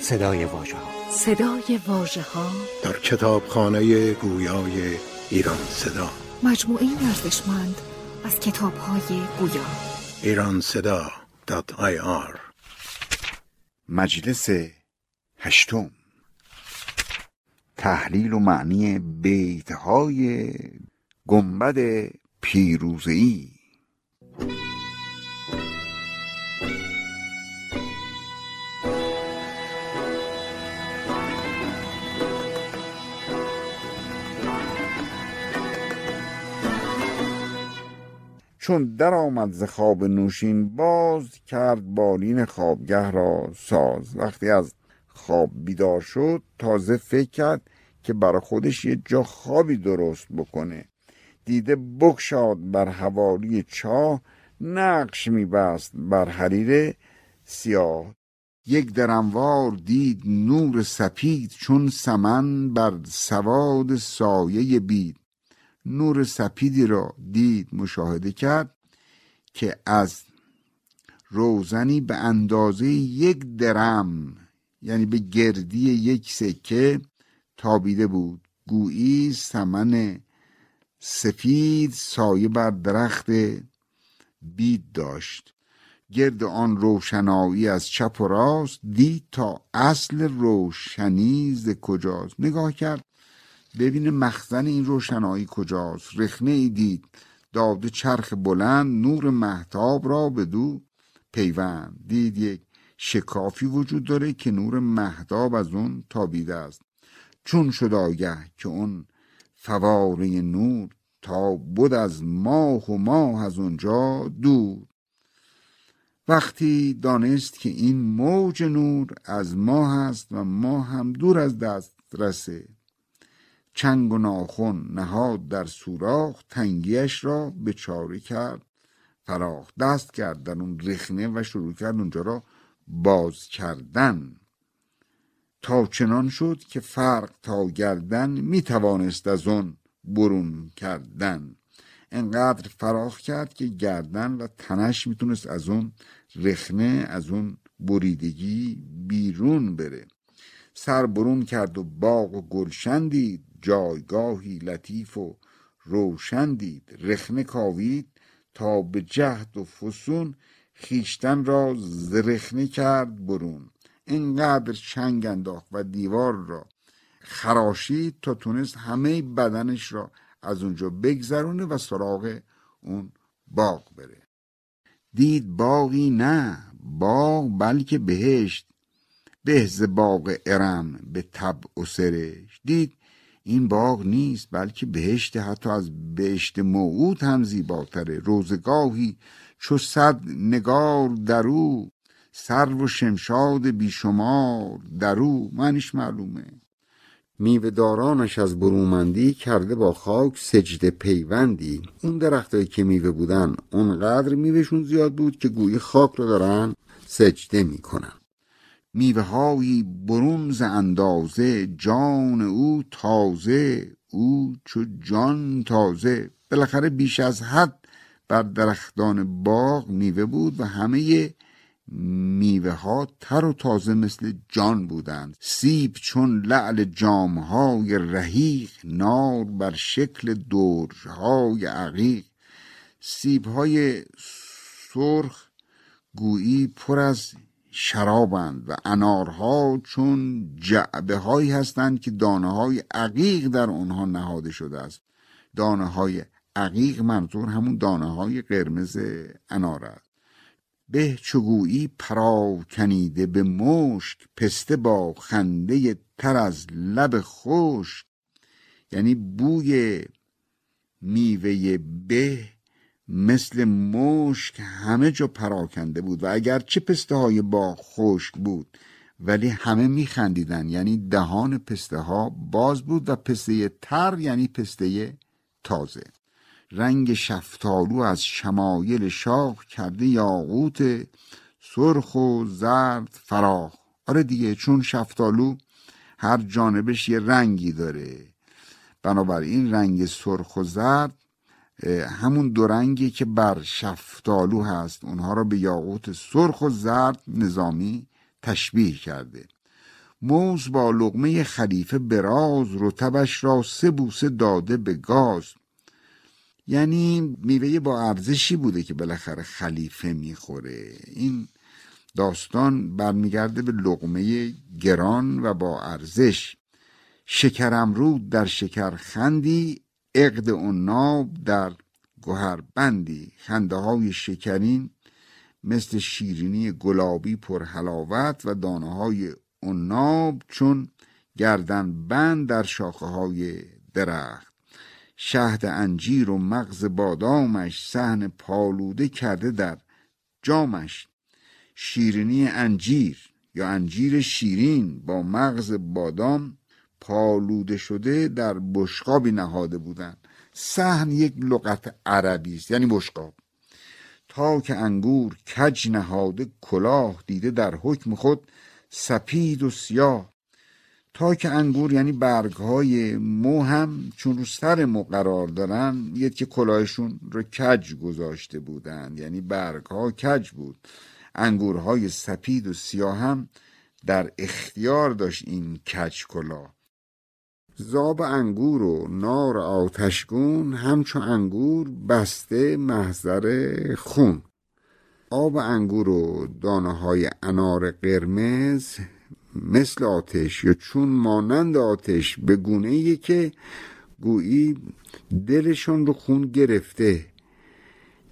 صدای واژه ها صدای واژه ها در کتابخانه گویای ایران صدا. مجموعه ارزشمند از کتاب های گویا. ایران صدا آی آر. مجلس هشتم. تحلیل و معنی بیت های گنبد پیروزی چون در آمد خواب نوشین باز کرد بالین خوابگه را ساز. وقتی از خواب بیدار شد تازه فکر کرد که برای خودش یه جا خوابی درست بکنه. دیده بکشاد بر حوالی چاه نقش میبست بر حریر سیاه. یک درموار دید نور سپید چون سمن بر سواد سایه بید. نور سپیدی را دید مشاهده کرد که از روزنی به اندازه یک درم یعنی به گردی یک سکه تابیده بود. گویی سمن سفید سایه بر درخت بید داشت. گرد آن روشنایی از چپ و راست دید تا اصل روشنی ز کجاست. نگاه کرد ببینه مخزن این روشنایی کجاست. رخنه ای دید. داده چرخ بلند نور محتاب را به دو پیوند. دید یک شکافی وجود داره که نور محتاب از اون تابیده است. چون شد آگه که اون فواره نور تا بود از ماه و ماه از اونجا دور. وقتی دانست که این موج نور از ماه است و ماه هم دور از دست رسه چنگ و ناخن نهاد در سوراخ تنگیش را به چاره کرد. فراخ دست کرد در اون رخنه و شروع کرد اونجا را باز کردن. تا چنان شد که فرق تا گردن می توانست از اون برون کردن. انقدر فراخ کرد که گردن و تنش می‌تونست از اون رخنه از اون بریدگی بیرون بره. سر برون کرد و باغ و گلشن جایگاهی لطیف و روشن دید رخنه کاوید تا به جهد و فسون خیشتن را زرخنه کرد برون. اینقدر چنگ انداخت و دیوار را خراشید تا تونست همه بدنش را از اونجا بگذرونه و سراغ اون باغ بره. دید باغی نه باغ بلکه بهشت. بهز باغ ارم به تب و سرش دید این باغ نیست بلکه بهشت حتی از بهشت موعود هم زیباتره. روزگاهی چو صد نگار درو سر و شمشاد بیشمار درو منش معلومه. میوه دارانش از برومندی کرده با خاک سجده پیوندی. اون درختایی که میوه بودن اونقدر میوهشون زیاد بود که گویی خاک رو دارن سجده می‌کنن. میوه هایی برون ز اندازه جان او تازه او چو جان تازه. بالاخره بیش از حد بر درختان باغ میوه بود و همه میوه ها تر و تازه مثل جان بودند. سیب چون لعل جامهای رهیق نار بر شکل دورهای عقیق. سیب های سرخ گویی پر از شرابند و انارها چون جعبه هایی هستند که دانه های عقیق در آنها نهاده شده است. دانه های عقیق منظور همون دانه های قرمز انار است. به چگویی پراکنیده به مشک پسته با خنده تر از لب خوش یعنی بوی میوه به مثل مشک همه جا پراکنده بود و اگر چه پسته های با خشک بود ولی همه میخندیدن. یعنی دهان پسته ها باز بود و پسته تر یعنی پسته تازه. رنگ شفتالو از شمایل شاخ کرده یاقوت سرخ و زرد فراخ. آره دیگه چون شفتالو هر جانبش یه رنگی داره. بنابراین رنگ سرخ و زرد همون دو رنگی که بر شفتالو هست اونها را به یاقوت سرخ و زرد نظامی تشبیه کرده. موز با لغمه خلیفه براز رتبش را سه بوسه داده به گاز. یعنی میوه با ارزشی بوده که بالاخره خلیفه می‌خوره. این داستان برمیگرده به لغمه گران و با ارزش. شکرمرود در شکرخندی عقد ناب در گوهربندی خنده های شکرین مثل شیرینی گلابی پر حلاوت و دانه های عناب چون گردن بند در شاخه های درخت. شهد انجیر و مغز بادامش سحن پالوده کرده در جامش. شیرینی انجیر یا انجیر شیرین با مغز بادام پالوده شده در بشقابی نهاده بودند سحن یک لغت عربی است یعنی بشقاب. تا که انگور کج نهاده کلاه دیده در حکم خود سپید و سیاه. تا که انگور یعنی برگ های مو هم چون رو سر مو قرار دارن یه که کلاهشون رو کج گذاشته بودند یعنی برگ ها کج بود. انگورهای سپید و سیاه هم در اختیار داشت این کج کلاه. زاب انگور و نار آتشگون همچو انگور بسته محضر خون. آب انگور و دانه های انار قرمز مثل آتش یا چون مانند آتش به گونه که گویی دلشون رو خون گرفته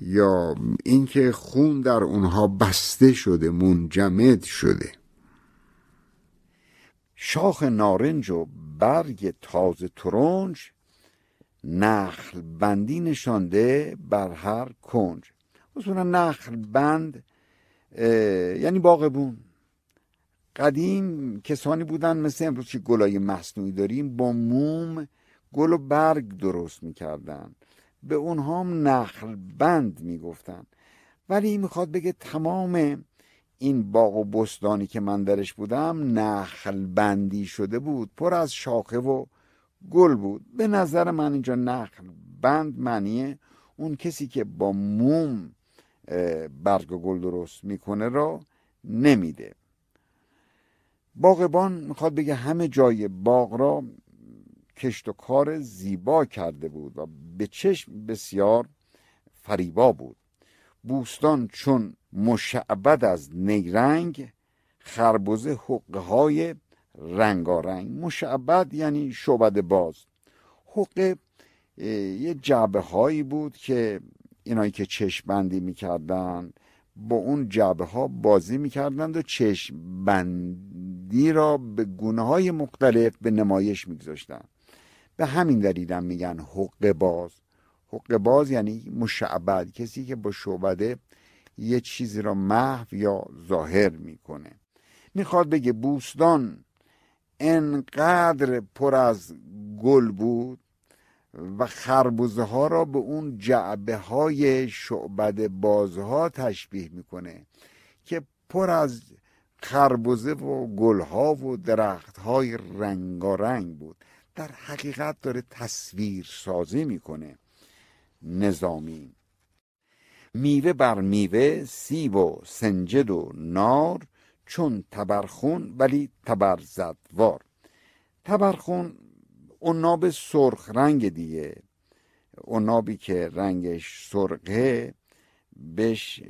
یا اینکه خون در اونها بسته شده منجمد شده. شاخ نارنج و برگ تازه ترنج نخل بندی نشانده بر هر کنج. اصولا نخل بند یعنی باغبون قدیم کسانی بودن مثل امروز که گلای مصنوعی داریم با موم گل و برگ درست می‌کردن. به اونها هم نخل بند می‌گفتن. ولی می‌خواد بگه تمام این باغ و بستانی که من درش بودم نخل بندی شده بود پر از شاخه و گل بود. به نظر من اینجا نخل بند معنیه اون کسی که با موم برگ و گل درست می‌کنه را نمیده. باغبان می‌خواد بگه همه جای باغ را کشت و کار زیبا کرده بود و به چشم بسیار فریبا بود. بوستان چون مشعبد از نیرنگ خربزه حقه های رنگارنگ. مشعبد یعنی شعبد باز. حقه یه جعبه هایی بود که اینایی که چشم بندی می‌کردن با اون جعبه ها بازی می‌کردند و چشم بندی را به گونه های مختلف به نمایش میگذاشتن. به همین دلیل میگن حقه باز. حقه باز یعنی مشعبد کسی که با شعبده یه چیزی را محو یا ظاهر می‌کنه. می‌خواد بگه بوستان انقدر پر از گل بود و خربوزه ها را به اون جعبه های شعبد بازها تشبیه می‌کنه که پر از خربوزه و گلها و درخت های رنگارنگ بود. در حقیقت داره تصویر سازی می‌کنه. نظامی میوه بر میوه سیب و سنجد و نار چون تبرخون ولی تبرزدوار تبرخون اوناب سرخ رنگ دیگه اونابی که رنگش سرخه بهش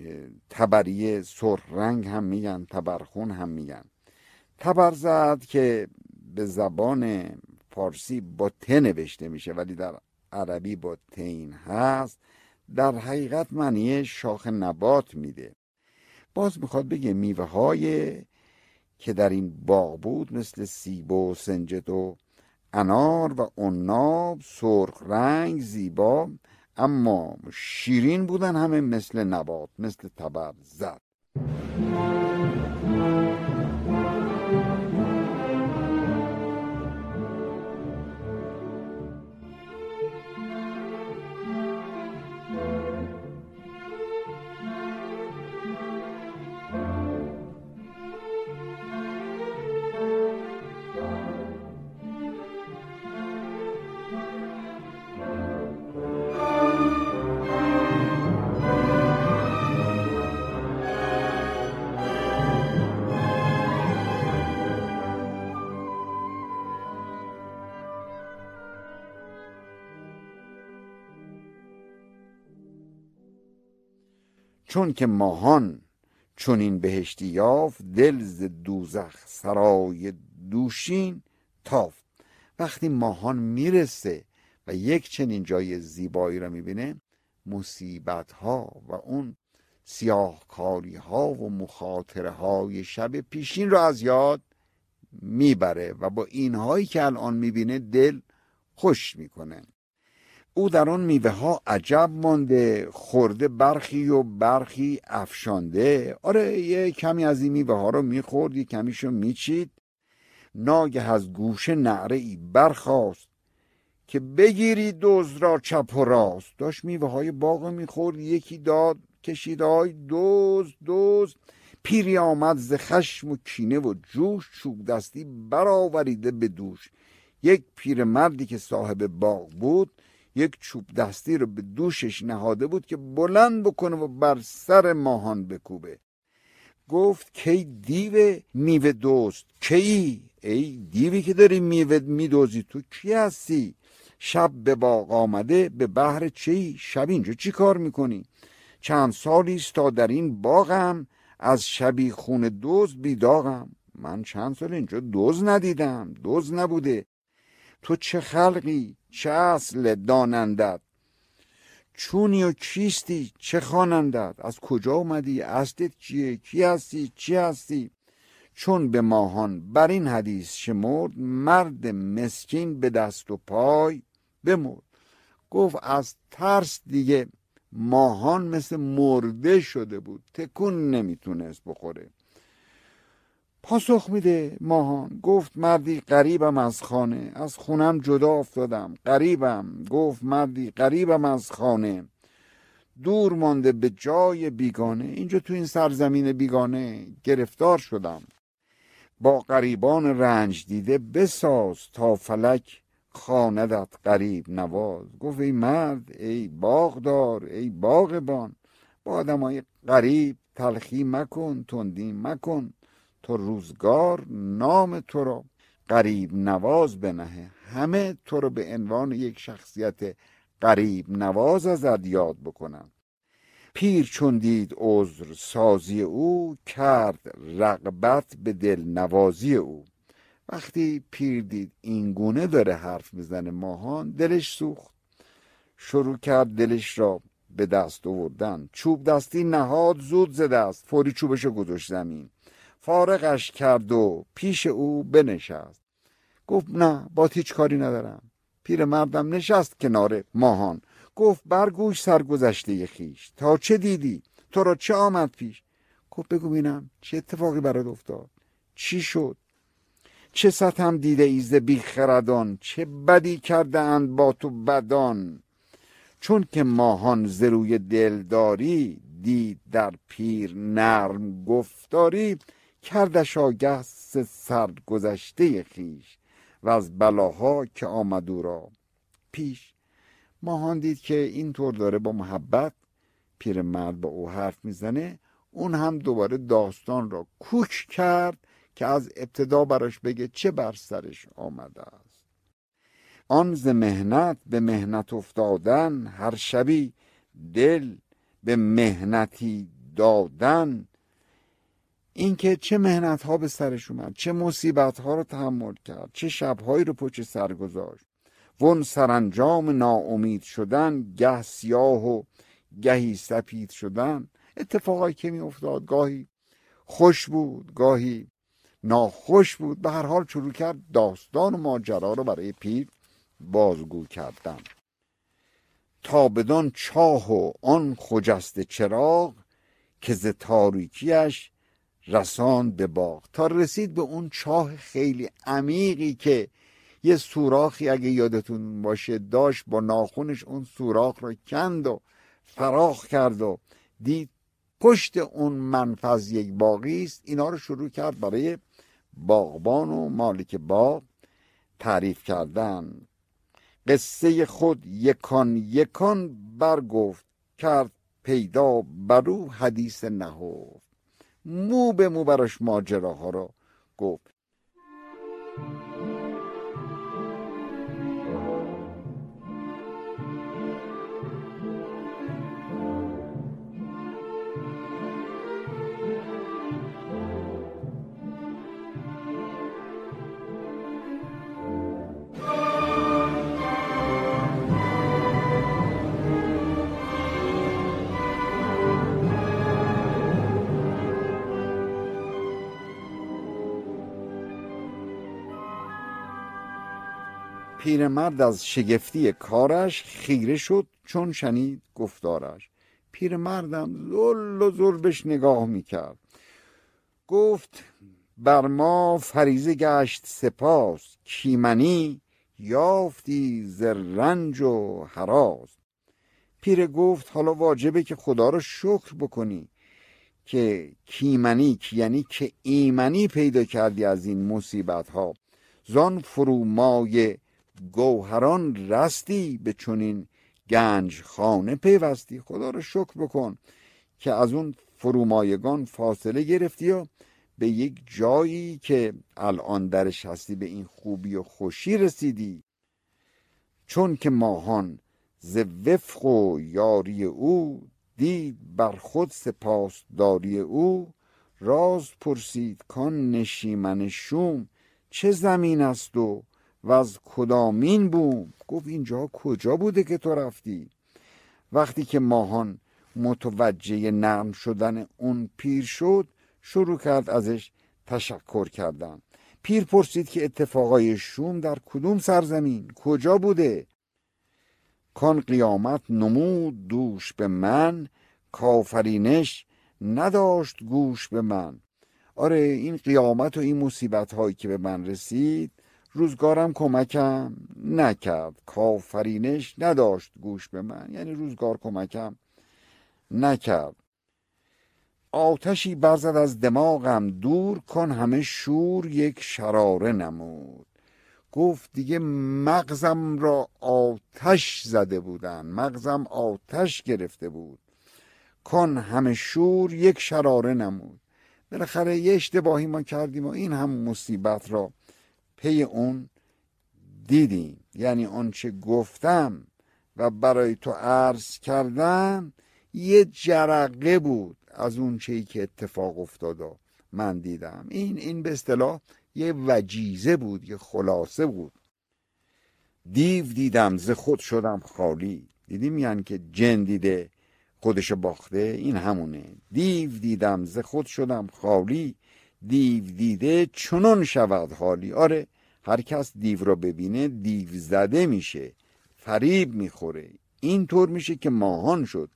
تبریه سرخ رنگ هم میگن تبرخون هم میگن. تبرزد که به زبان فارسی با ت نوشته میشه ولی در عربی با تین هست. در حقیقت معنی شاخ نبات میده. باز می‌خواد بگه میوه های که در این باغ بود مثل سیب و سنجد و انار و عناب سرخ رنگ زیبا اما شیرین بودن همه مثل نبات مثل تبر زد. چون که ماهان چون این بهشتی یافت دل ز دوزخ سرای دوشین تافت. وقتی ماهان می‌رسه و یک چنین جای زیبایی را می‌بینه مصیبت ها و اون سیاهکاری ها و مخاطره های شب پیشین را از یاد می‌بره و با اینهایی که الان می‌بینه دل خوش می‌کنه. او در آن میوه ها عجب مانده خورده برخی و برخی افشانده. آره یه کمی از این میوه ها رو می‌خورد یه کمیشو میچید. ناگه از گوشه نعره ای برخواست که بگیری دوز را چپ و راست. داشت میوه های باغ می‌خورد یکی داد کشید های دوز دوز پیری آمد ز خشم و کینه و جوش چوب دستی برآوریده به دوش. یک پیر مردی که صاحب باغ بود یک چوب دستی رو به دوشش نهاده بود که بلند بکنه و بر سر ماهان بکوبه. گفت کی دیو میوه دوست کی؟ ای دیوی که داری میوه میدوزی تو کی هستی؟ شب به باغ آمده به بهر چی؟ شب اینجا چی کار می‌کنی؟ چند سالی است تا در این باغم از شبی خون دوز بیداغم. من چند سال اینجا دوز ندیدم دوز نبوده. تو چه خلقی؟ چه اصل دانندت؟ چونی و کیستی؟ چه خوانندت؟ از کجا اومدی؟ اصلت کیه کی هستی؟ چی هستی؟ چون به ماهان بر این حدیث شمرد مرد مسکین به دست و پای بمرد. گفت از ترس دیگه ماهان مثل مرده شده بود. تکون نمی‌تونست بخوره. پاسخ میده ماهان. گفت مردی قریبم از خانه از خونم جدا افتادم قریبم گفت مردی قریبم از خانه دور مانده به جای بیگانه اینجا تو این سرزمین بیگانه گرفتار شدم با قریبان رنج دیده بساز تا فلک خاندت قریب نواز. گفت ای مرد ای باغدار ای باغبان با آدم های قریب تلخی مکن تندی مکن تو روزگار نام تو را قریب نواز بنهه همه تو رو به عنوان یک شخصیت قریب نواز ازت یاد بکنم. پیر چون دید عذر سازی او کرد رغبت به دل نوازی او. وقتی پیر دید این گونه داره حرف می‌زنه ماهان دلش سوخت. شروع کرد دلش را به دست آوردن. چوب دستی نهاد زود ز دست فوری چوبشو گذاشت زمین. فارغش کرد و پیش او بنشست. گفت نه با هیچ کاری ندارم. پیرمردم نشست کنار ماهان. گفت برگوی سرگذشت خویش. تا چه دیدی؟ تو را چه آمد پیش؟ گفت بگو بینم چه اتفاقی برات افتاد. چی شد؟ چه ستم دیده‌ای ز بیخردان؟ چه بدی کرده اند با تو بدان؟ چون که ماهان زروی دلداری دید در پیر نرم گفتاری کردش آگه سرگذشته خیش و از بلاها که آمدو را پیش. ماهان دید که اینطور داره با محبت پیرمرد با او حرف می‌زنه اون هم دوباره داستان را کوک کرد که از ابتدا براش بگه چه بر سرش آمده است. آن ز مهنت به مهنت افتادن هر شبی دل به مهنتی دادن اینکه چه مهنت ها به سرش اومد چه مصیبت ها رو تحمل کرد چه شبهایی رو پشت سر گذاشت. ون سرانجام ناامید شدن گه سیاه و گهی سپید شدن. اتفاقایی که می افتاد گاهی خوش بود گاهی ناخوش بود. به هر حال شروع کرد داستان و ماجرا رو برای پیر بازگو کردن. تا بدان چاه و آن خجست چراغ که ز تاریکیش رسان به باغ تا رسید به اون چاه خیلی عمیقی که یه سوراخی اگه یادتون باشه داشت با ناخونش اون سوراخ رو کند و فراخ کرد و دید پشت اون منفذ یک باقی است. اینا رو شروع کرد برای باغبان و مالک باغ تعریف کردن. قصه خود یکان یکان برگفت کرد پیدا برو حدیث نهفت. مو به مو براش ماجراها رو گفت. پیرمرد از شگفتی کارش خیره شد چون شنید گفتارش. پیرمردم زل و زربش نگاه می‌کرد. گفت بر ما فریزه گشت سپاس کیمنی یافتی ز رنج و حراس. پیره گفت حالا واجبه که خدا رو شکر بکنی که کیمنی یعنی که ایمنی پیدا کردی از این مصیبت ها زان فرومای گوهران رستی به چنین گنج خانه پیوستی خدا رو شکر بکن که از اون فرومایگان فاصله گرفتی و به یک جایی که الان درش هستی به این خوبی و خوشی رسیدی. چون که ماهان ز وفق و یاری او دید بر خود سپاس داری او راز پرسید کان نشیمن شوم چه زمین است و و از کدامین بوم؟ گفت اینجا کجا بوده که تو رفتی؟ وقتی که ماهان متوجه نرم شدن اون پیر شد شروع کرد ازش تشکر کردن. پیر پرسید که اتفاقای شوم در کدوم سرزمین؟ کجا بوده؟ کان قیامت نمود دوش به من کافرینش نداشت گوش به من. آره این قیامت و این مصیبت هایی که به من رسید روزگارم کمکم نکرد. کافرینش نداشت گوش به من. یعنی روزگار کمکم نکرد. آتشی برزد از دماغم. دور کن همه شور یک شراره نمود. گفت دیگه مغزم را آتش زده بودن. مغزم آتش گرفته بود. کن همه شور یک شراره نمود. بالاخره یه اشتباهی ما کردیم و این هم مصیبت را پی اون دیدیم. یعنی آنچه گفتم و برای تو عرض کردم یه جرقه بود از اون چیزی که اتفاق افتاد من دیدم. این این به اصطلاح یه وجیزه بود یه خلاصه بود. دیو دیدم ز خود شدم خالی. دیدیم یعنی که جن دیده خودش باخته این همونه. دیو دیدم ز خود شدم خالی. دیو دیده چنون شود حالی. آره هر کس دیو را ببینه دیو زده میشه فریب می‌خوره. اینطور میشه که ماهان شد.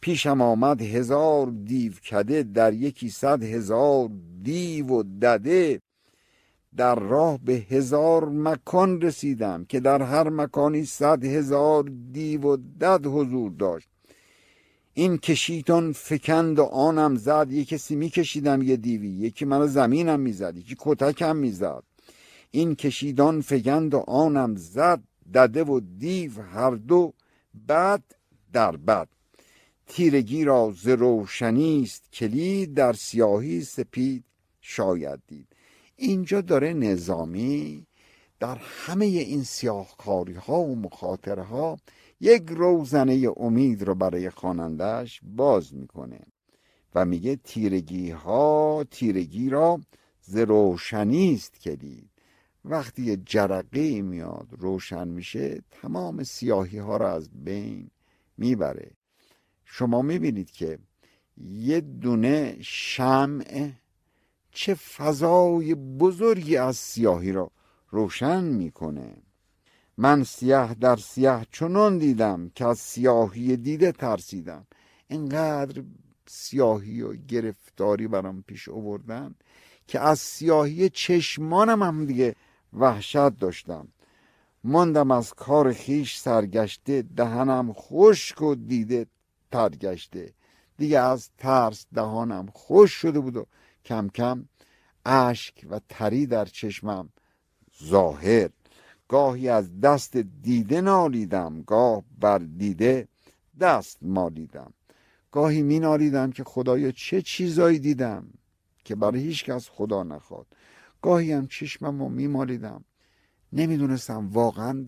پیشم آمد هزار دیو کده در یکی صد هزار دیو و دده. در راه به هزار مکان رسیدم که در هر مکانی صد هزار دیو و دد حضور داشت. این کشیتان فکند و آنم زد یه کسی میکشیدم یه دیوی یکی منو زمینم می‌زد یکی کتکم می‌زد. این کشیدان فگند و آنم زد دده و دیو هر دو بد در بد. تیرگی را ز روشنی است کلید در سیاهی سپید شاید دید. اینجا داره نظامی در همه این سیاهکاری ها و مخاطره ها یک روزنه امید رو برای خوانندهش باز می‌کنه و میگه تیرگی ها تیرگی را ز روشنی است کلید وقتی یه جرقه میاد روشن میشه تمام سیاهی ها را از بین می‌بره. شما می‌بینید که یه دونه شمع چه فضای بزرگی از سیاهی را روشن می‌کنه. من سیاه در سیاه چنان دیدم که از سیاهی دیده ترسیدم. اینقدر سیاهی و گرفتاری برام پیش آوردن که از سیاهی چشمانم هم دیگه وحشت داشتم. ماندم از کار خیش سرگشته دهنم خشک و دیده ترگشته. دیگه از ترس دهانم خوش شده بود و کم کم اشک و تری در چشمم ظاهر. گاهی از دست دیده نالیدم گاه بر دیده دست مالیدم. گاهی می نالیدم که خدایا چه چیزایی دیدم که برای هیچ کس خدا نخواد. گاهی هم چشمم رو می مالیدم نمی‌دونستم واقعا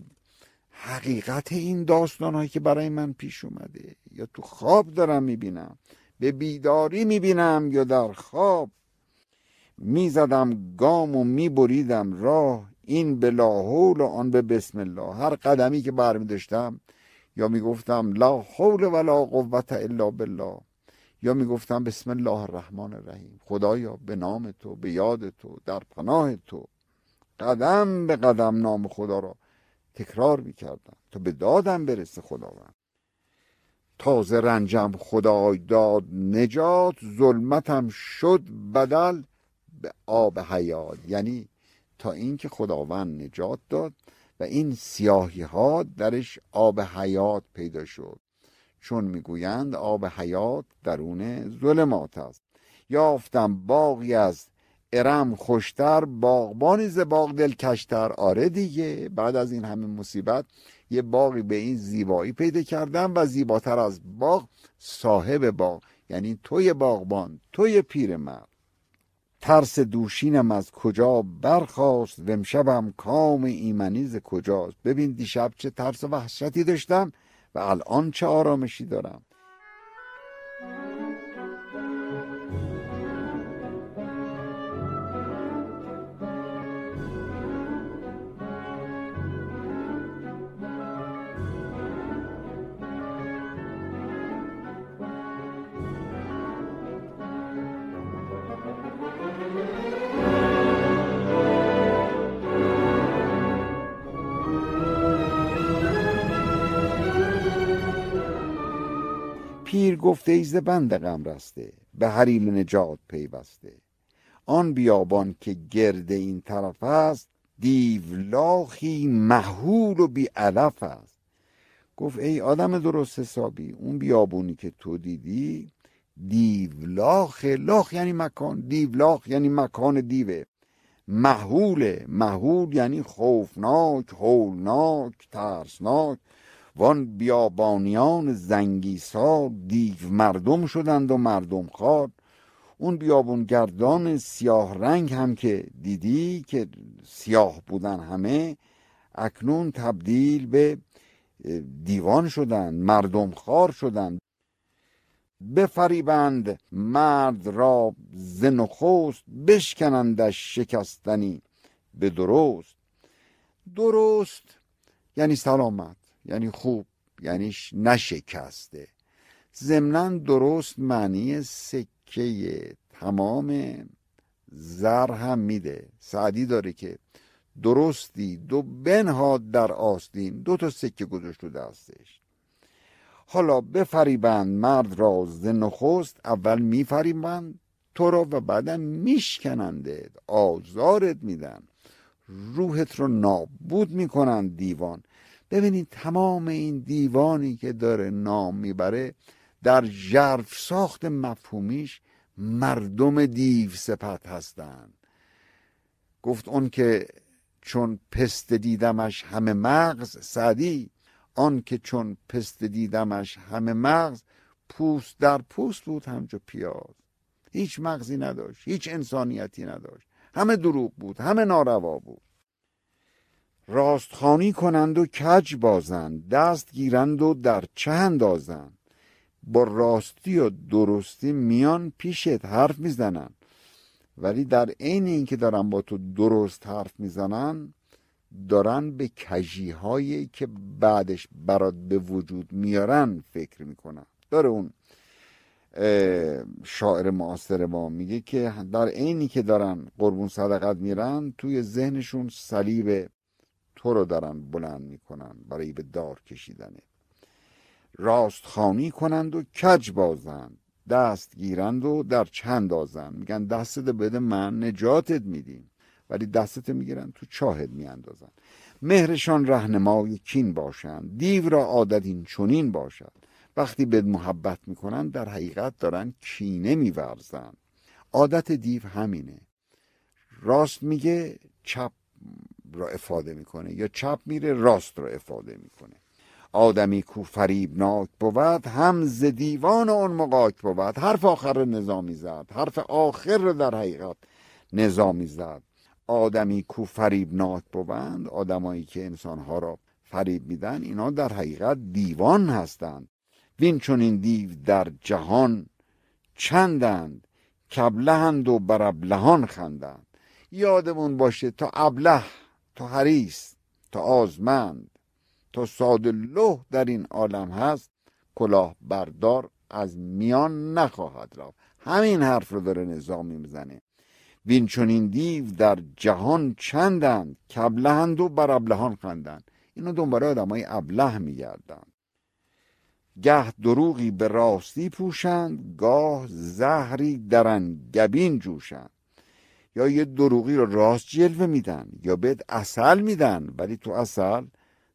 حقیقت این داستان هایی که برای من پیش اومده. یا تو خواب دارم می‌بینم به بیداری می‌بینم یا در خواب. می‌زدم گام و میبریدم راه این به لاحول و آن به بسم الله. هر قدمی که برمی داشتم یا می‌گفتم لا حول ولا قوت الا بالله یا می‌گفتم بسم الله الرحمن الرحیم. خدایا به نام تو به یاد تو در پناه تو قدم به قدم نام خدا را تکرار می‌کردم. تا به دادم برسه خداوند. تازه رنجم خدای داد نجات ظلمتم شد بدل به آب حیات. یعنی تا اینکه خداوند نجات داد و این سیاهی ها درش آب حیات پیدا شد. چون می‌گویند آب حیات درون ظلمات است. یافتم باقی از ارم خوشتر باغبانی ز باغ دلکشتر. آره دیگه بعد از این همه مصیبت یه باقی به این زیبایی پیدا کردم و زیباتر از باغ صاحب باغ یعنی توی باغبان توی پیرمرد ترس دوشینم از کجا برخواست و امشبم کام ایمنی ز کجاست؟ ببین دیشب چه ترس و وحشتی داشتم و الان چه آرامشی دارم. پیر گفته ایز بند غم رسته به حریم نجات پیوسته. آن بیابان که گرد این طرف است دیولاخی محول و بی علف است. گفت ای آدم درست حسابی اون بیابونی که تو دیدی دیولاخ لاخ یعنی مکان دیولاخ یعنی مکان دیوه. محوله محول یعنی خوفناک هولناک ترسناک. وان بیابانیان زنگیسار دیو مردم شدند و مردم خار اون بیابونگردان سیاه رنگ هم که دیدی که سیاه بودن همه اکنون تبدیل به دیوان شدند مردم خار شدند. بفریبند مرد را ز نخست بشکنندش شکستنی به درست. درست یعنی سلامت. یعنی خوب یعنی نشکسته. ضمنا درست معنی سکه تمام زر هم میده. سعدی داره که درستی دو بنهاد در آستین دو تا سکه گذاشت دستش. حالا بفریبند مرد را ز نخست اول میفریبند تو را و بعدا میشکننده آزارت میدن. روحت رو نابود می‌کنند دیوان. ببینید تمام این دیوانی که داره نام می‌بره در ژرف ساخت مفهومیش مردم دیو سپت هستند. گفت اون که چون پست دیدمش همه مغز سعدی آن که چون پست دیدمش همه مغز پوست در پوست بود همجا پیاز. هیچ مغزی نداشت هیچ انسانیتی نداشت. همه دروغ بود همه ناروا بود. راستخانی کنند و کج بازند دست گیرند و در چه اندازند؟ با راستی و درستی میان پیشت حرف می‌زنن ولی در عین اینکه دارن با تو درست حرف می‌زنن دارن به کجی هایی که بعدش برات به وجود میارن فکر می‌کنن. داره اون شاعر معاصر ما میگه که در عینی که دارن قربون صدقت میرن توی ذهنشون صلیب تو رو دارن بلند می‌کنن برای به دار کشیدنه راستخانی کنند و کج بازند. دست گیرند و در چند آزند. میگن دستت بده من نجاتت میدیم. ولی دستت می‌گیرن تو چاهت میاندازن مهرشان رهنمای کین باشند. دیو را عادت این چنین باشد. وقتی به محبت می‌کنن در حقیقت دارن کینه میورزن عادت دیو همینه. راست میگه چپ را افاده می‌کنه یا چپ میره راست را افاده می‌کنه. آدمی کو فریبناک بود هم ز دیوان اون مقاک بود. حرف آخر نظامی زد حرف آخر رو در حقیقت نظامی زد. آدمی کو فریبناک بوند آدمایی که انسانها را فریب میدن اینا در حقیقت دیوان هستند. وین چون این دیو در جهان چندند؟ کبلهند و بر ابلهان خندند. یادمون باشه تا ابله تا حریس تا آزمند تا سادله در این عالم هست کلاه بردار از میان نخواهد رفت. همین حرف رو داره نظامی می‌زنه. وین این دیو در جهان چندند؟ کبلهند و بر ابلهان خندند. اینا دنبال آدمای ابله میگردن. گه دروغی به راستی پوشند گاه زهری در انگبین جوشند. یا یه دروغی رو راست جلوه میدن یا بهت اصل میدن ولی تو اصل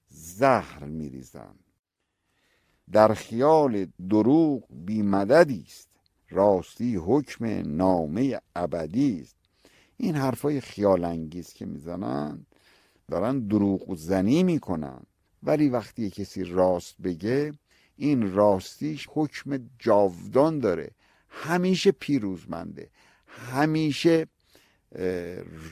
زهر میریزن. در خیال دروغ بی مددی است. راستی حکم نامه ابدی است. این حرفای خیال انگیز که می‌زنن دارن دروغ زنی می‌کنن. ولی وقتی کسی راست بگه این راستیش حکم جاودان داره. همیشه پیروزمنده. همیشه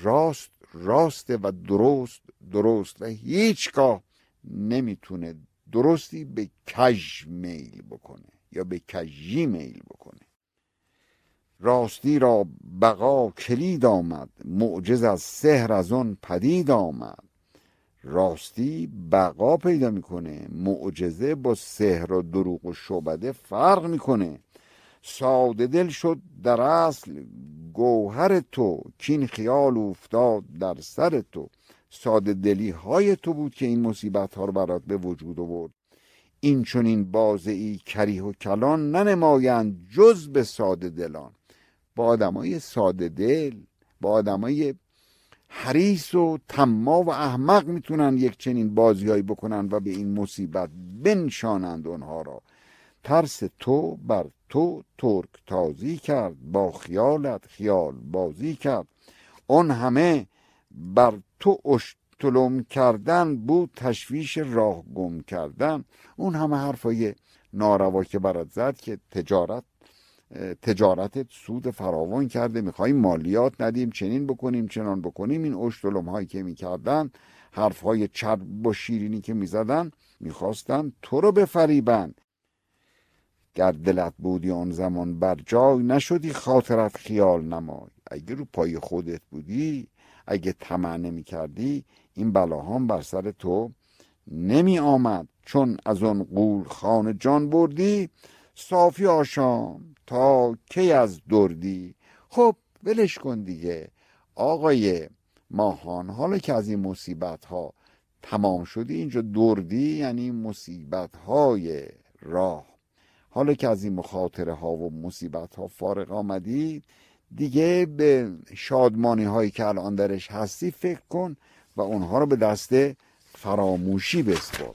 راست راسته و درست درست و هیچگاه نمی‌تونه درستی به کج میل بکنه یا به کجی میل بکنه. راستی را بقا کلید آمد معجز از سحر از آن پدید آمد. راستی بقا پیدا می‌کنه معجزه با سحر و دروغ و شعبده فرق می‌کنه. ساده دل شد در اصل گوهر تو کین خیال افتاد در سر تو. ساده دلی های تو بود که این مصیبت ها رو برات به وجود آورد. این چون این ای کریه و کلان ننمایند جز به ساده دلان. با آدمای ساده دل با آدمای حریص و تما و احمق می‌تونن یک چنین بازیهایی بکنن و به این مصیبت بنشانند اونها را. ترس تو بر تو ترک تازی کرد با خیالت خیال بازی کرد. اون همه بر تو اشتلم کردن بود تشویش راه گم کردن. اون همه حرفای ناروا که برات زد که تجارت تجارتت سود فراوان کرده می‌خوایم مالیات ندیم چنین بکنیم چنان بکنیم. این اشتلم هایی که می‌کردن حرف های چرب و شیرینی که می‌زدن می‌خواستن تو رو بفریبند گر دلت بودی آن زمان بر جای نشدی خاطرت خیال نمای. اگه رو پای خودت بودی اگه طمع نمی کردی این بلاهام بر سر تو نمی آمد چون از آن قول خانه جان بردی صافی آشام تا کی از دردی. خب ولش کن دیگه. آقای ماهان حالا که از این مصیبت ها تمام شدی اینجا دردی یعنی مصیبت های راه. حالا که از این مخاطره ها و مصیبت ها فارغ آمدی دیگه به شادمانی هایی که الان درش هستی فکر کن و اونها رو به دست فراموشی بسپار.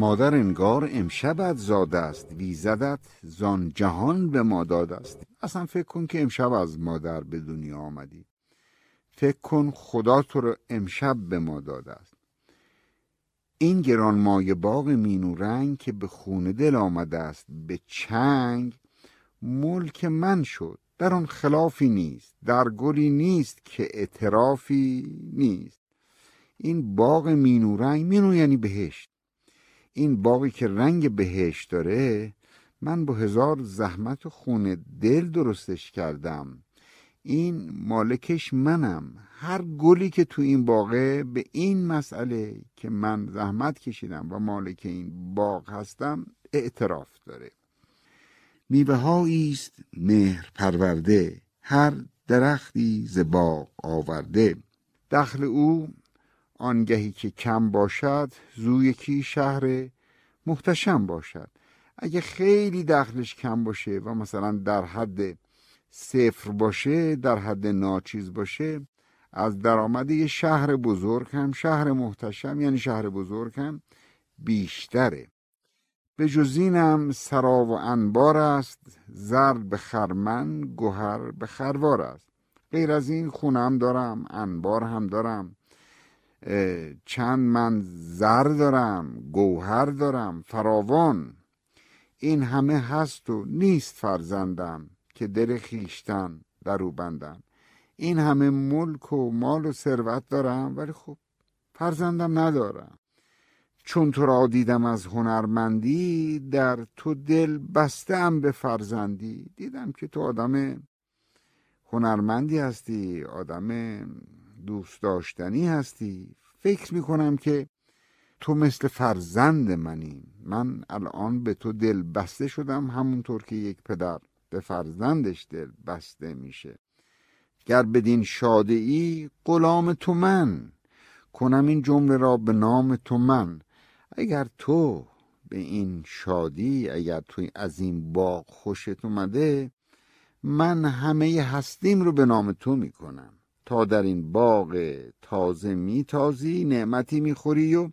مادر انگار امشبت زاده است. ویزدت زان جهان به ما داده است. اصلا فکر کن که امشب از مادر به دنیا آمدی. فکر کن خدا تو رو امشب به ما داده است. این گران مایه باغ مینو رنگ که به خونه دل آمده است به چنگ ملک من شد. در آن خلافی نیست در گلی نیست که اعترافی نیست. این باغ مینو رنگ مینو یعنی بهشت. این باقی که رنگ بهش داره من با هزار زحمت و خون دل درستش کردم. این مالکش منم. هر گلی که تو این باغه به این مسئله که من زحمت کشیدم و مالک این باغ هستم اعتراف داره. میوه است مهر پرورده. هر درختی ز باغ آورده. دخل او آنگهی که کم باشد زو یکی شهر محتشم باشد. اگه خیلی دخلش کم باشه و مثلا در حد صفر باشه در حد ناچیز باشه از درآمد یه شهر بزرگ هم شهر محتشم یعنی شهر بزرگ هم بیشتره. به جزینم سرا و انبار است زر به خرمن گوهر به خروار است. غیر از این خونم دارم انبار هم دارم. چند من زر دارم گوهر دارم فراوان. این همه هست و نیست فرزندم که دل خیشتن در بندم. این همه ملک و مال و ثروت دارم ولی خب فرزندم ندارم. چون تو را دیدم از هنرمندی در تو دل بستم به فرزندی. دیدم که تو آدم هنرمندی هستی آدم دوست داشتنی هستی؟ فکر می‌کنم که تو مثل فرزند منی. من الان به تو دل بسته شدم همونطور که یک پدر به فرزندش دل بسته میشه. گر بدین شاده ای غلام تو من. کنم این جمله را به نام تو من. اگر تو به این شادی اگر تو از این باغ خوشت اومده من همه هستیم رو به نام تو می‌کنم. تا در این باغ تازه میتازی نعمتی می‌خوری و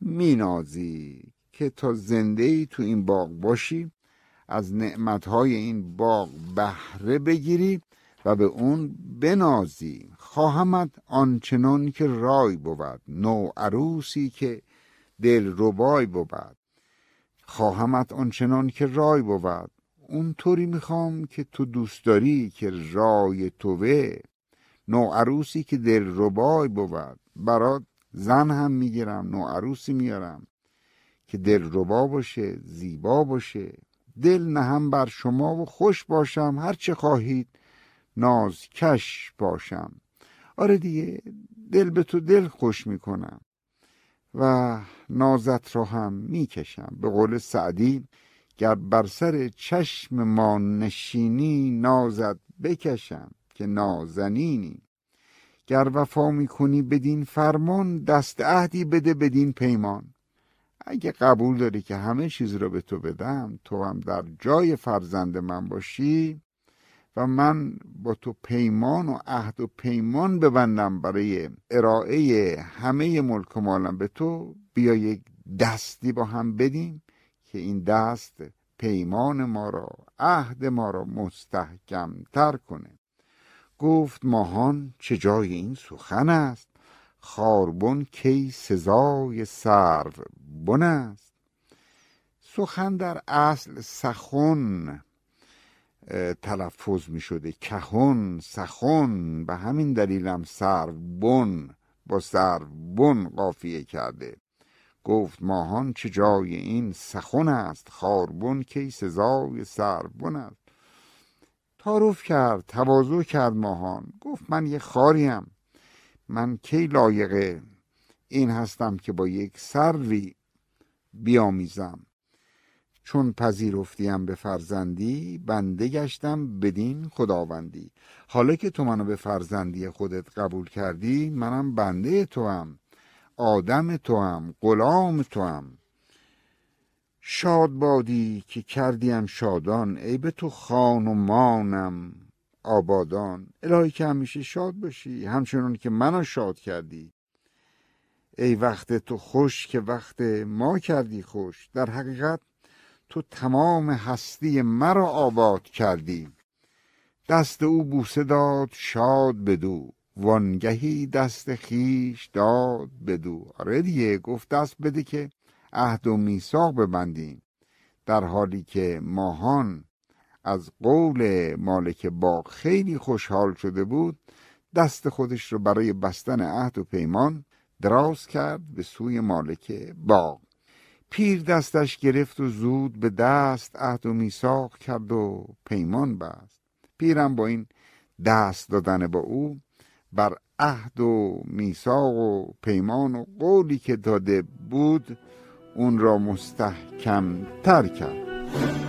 مینازی که تا زنده ای تو این باغ باشی از نعمتهای این باغ بهره بگیری و به اون بنازی. خواهمت آنچنان که رای بود نو عروسی که دل ربای بود. خواهمت آنچنان که رای بود. اونطوری می‌خوام که تو دوست داری که رای توه نو عروسی که دل ربای بود. برات زن هم می‌گیرم نو عروسی میارم که دل ربا باشه زیبا باشه. دل نهم بر شما و خوش باشم. هر چه خواهید ناز کش باشم. آره دیگه دل به تو دل خوش می‌کنم و نازت را هم می‌کشم. به قول سعدی گر بر سر چشم ما نشینی نازت بکشم. که نازنینی. گر وفا می‌کنی بدین فرمان دست عهدی بده بدین پیمان. اگه قبول داری که همه چیز رو به تو بدم تو هم در جای فرزند من باشی و من با تو پیمان و عهد و پیمان ببندم برای ارائه همه ملک و مالم به تو بیا یک دستی با هم بدیم که این دست پیمان ما را عهد ما را مستحکم تر کنه. گفت ماهان چه جای این سخن است؟ خاربن کی سزای سرو بن است؟ سخن در اصل سخن تلفظ می شده کهن سخن به همین دلیلم سرو بن با سرو بن قافیه کرده. گفت ماهان چه جای این سخن است؟ خاربن کی سزای سربن است؟ تعارف کرد تواضع کرد ماهان. گفت من یه خاریم من کی لایق این هستم که با یک سروی بیامیزم. چون پذیرفتیم به فرزندی بنده گشتم بدین خداوندی. حالا که تو منو به فرزندی خودت قبول کردی منم بنده تو هم آدم تو هم غلام تو هم شاد بادی که کردیم شادان ای به تو خان و مانم آبادان. الهی که همیشه شاد باشی همچنان که منو شاد کردی. ای وقت تو خوش که وقت ما کردی خوش در حقیقت تو تمام هستی مرا آباد کردی. دست او بوسه داد شاد بدو. وانگهی دست خیش داد بدو. آره دیگه گفت دست بده که عهد و میثاق ببندیم در حالی که ماهان از قول مالک باغ خیلی خوشحال شده بود دست خودش رو برای بستن عهد و پیمان دراز کرد به سوی مالک باغ. پیر دستش گرفت و زود به دست عهد و میثاق کرد و پیمان بست. پیرم با این دست دادن با او بر عهد و میثاق و پیمان و قولی که داده بود اون را مستحکم تر کرد.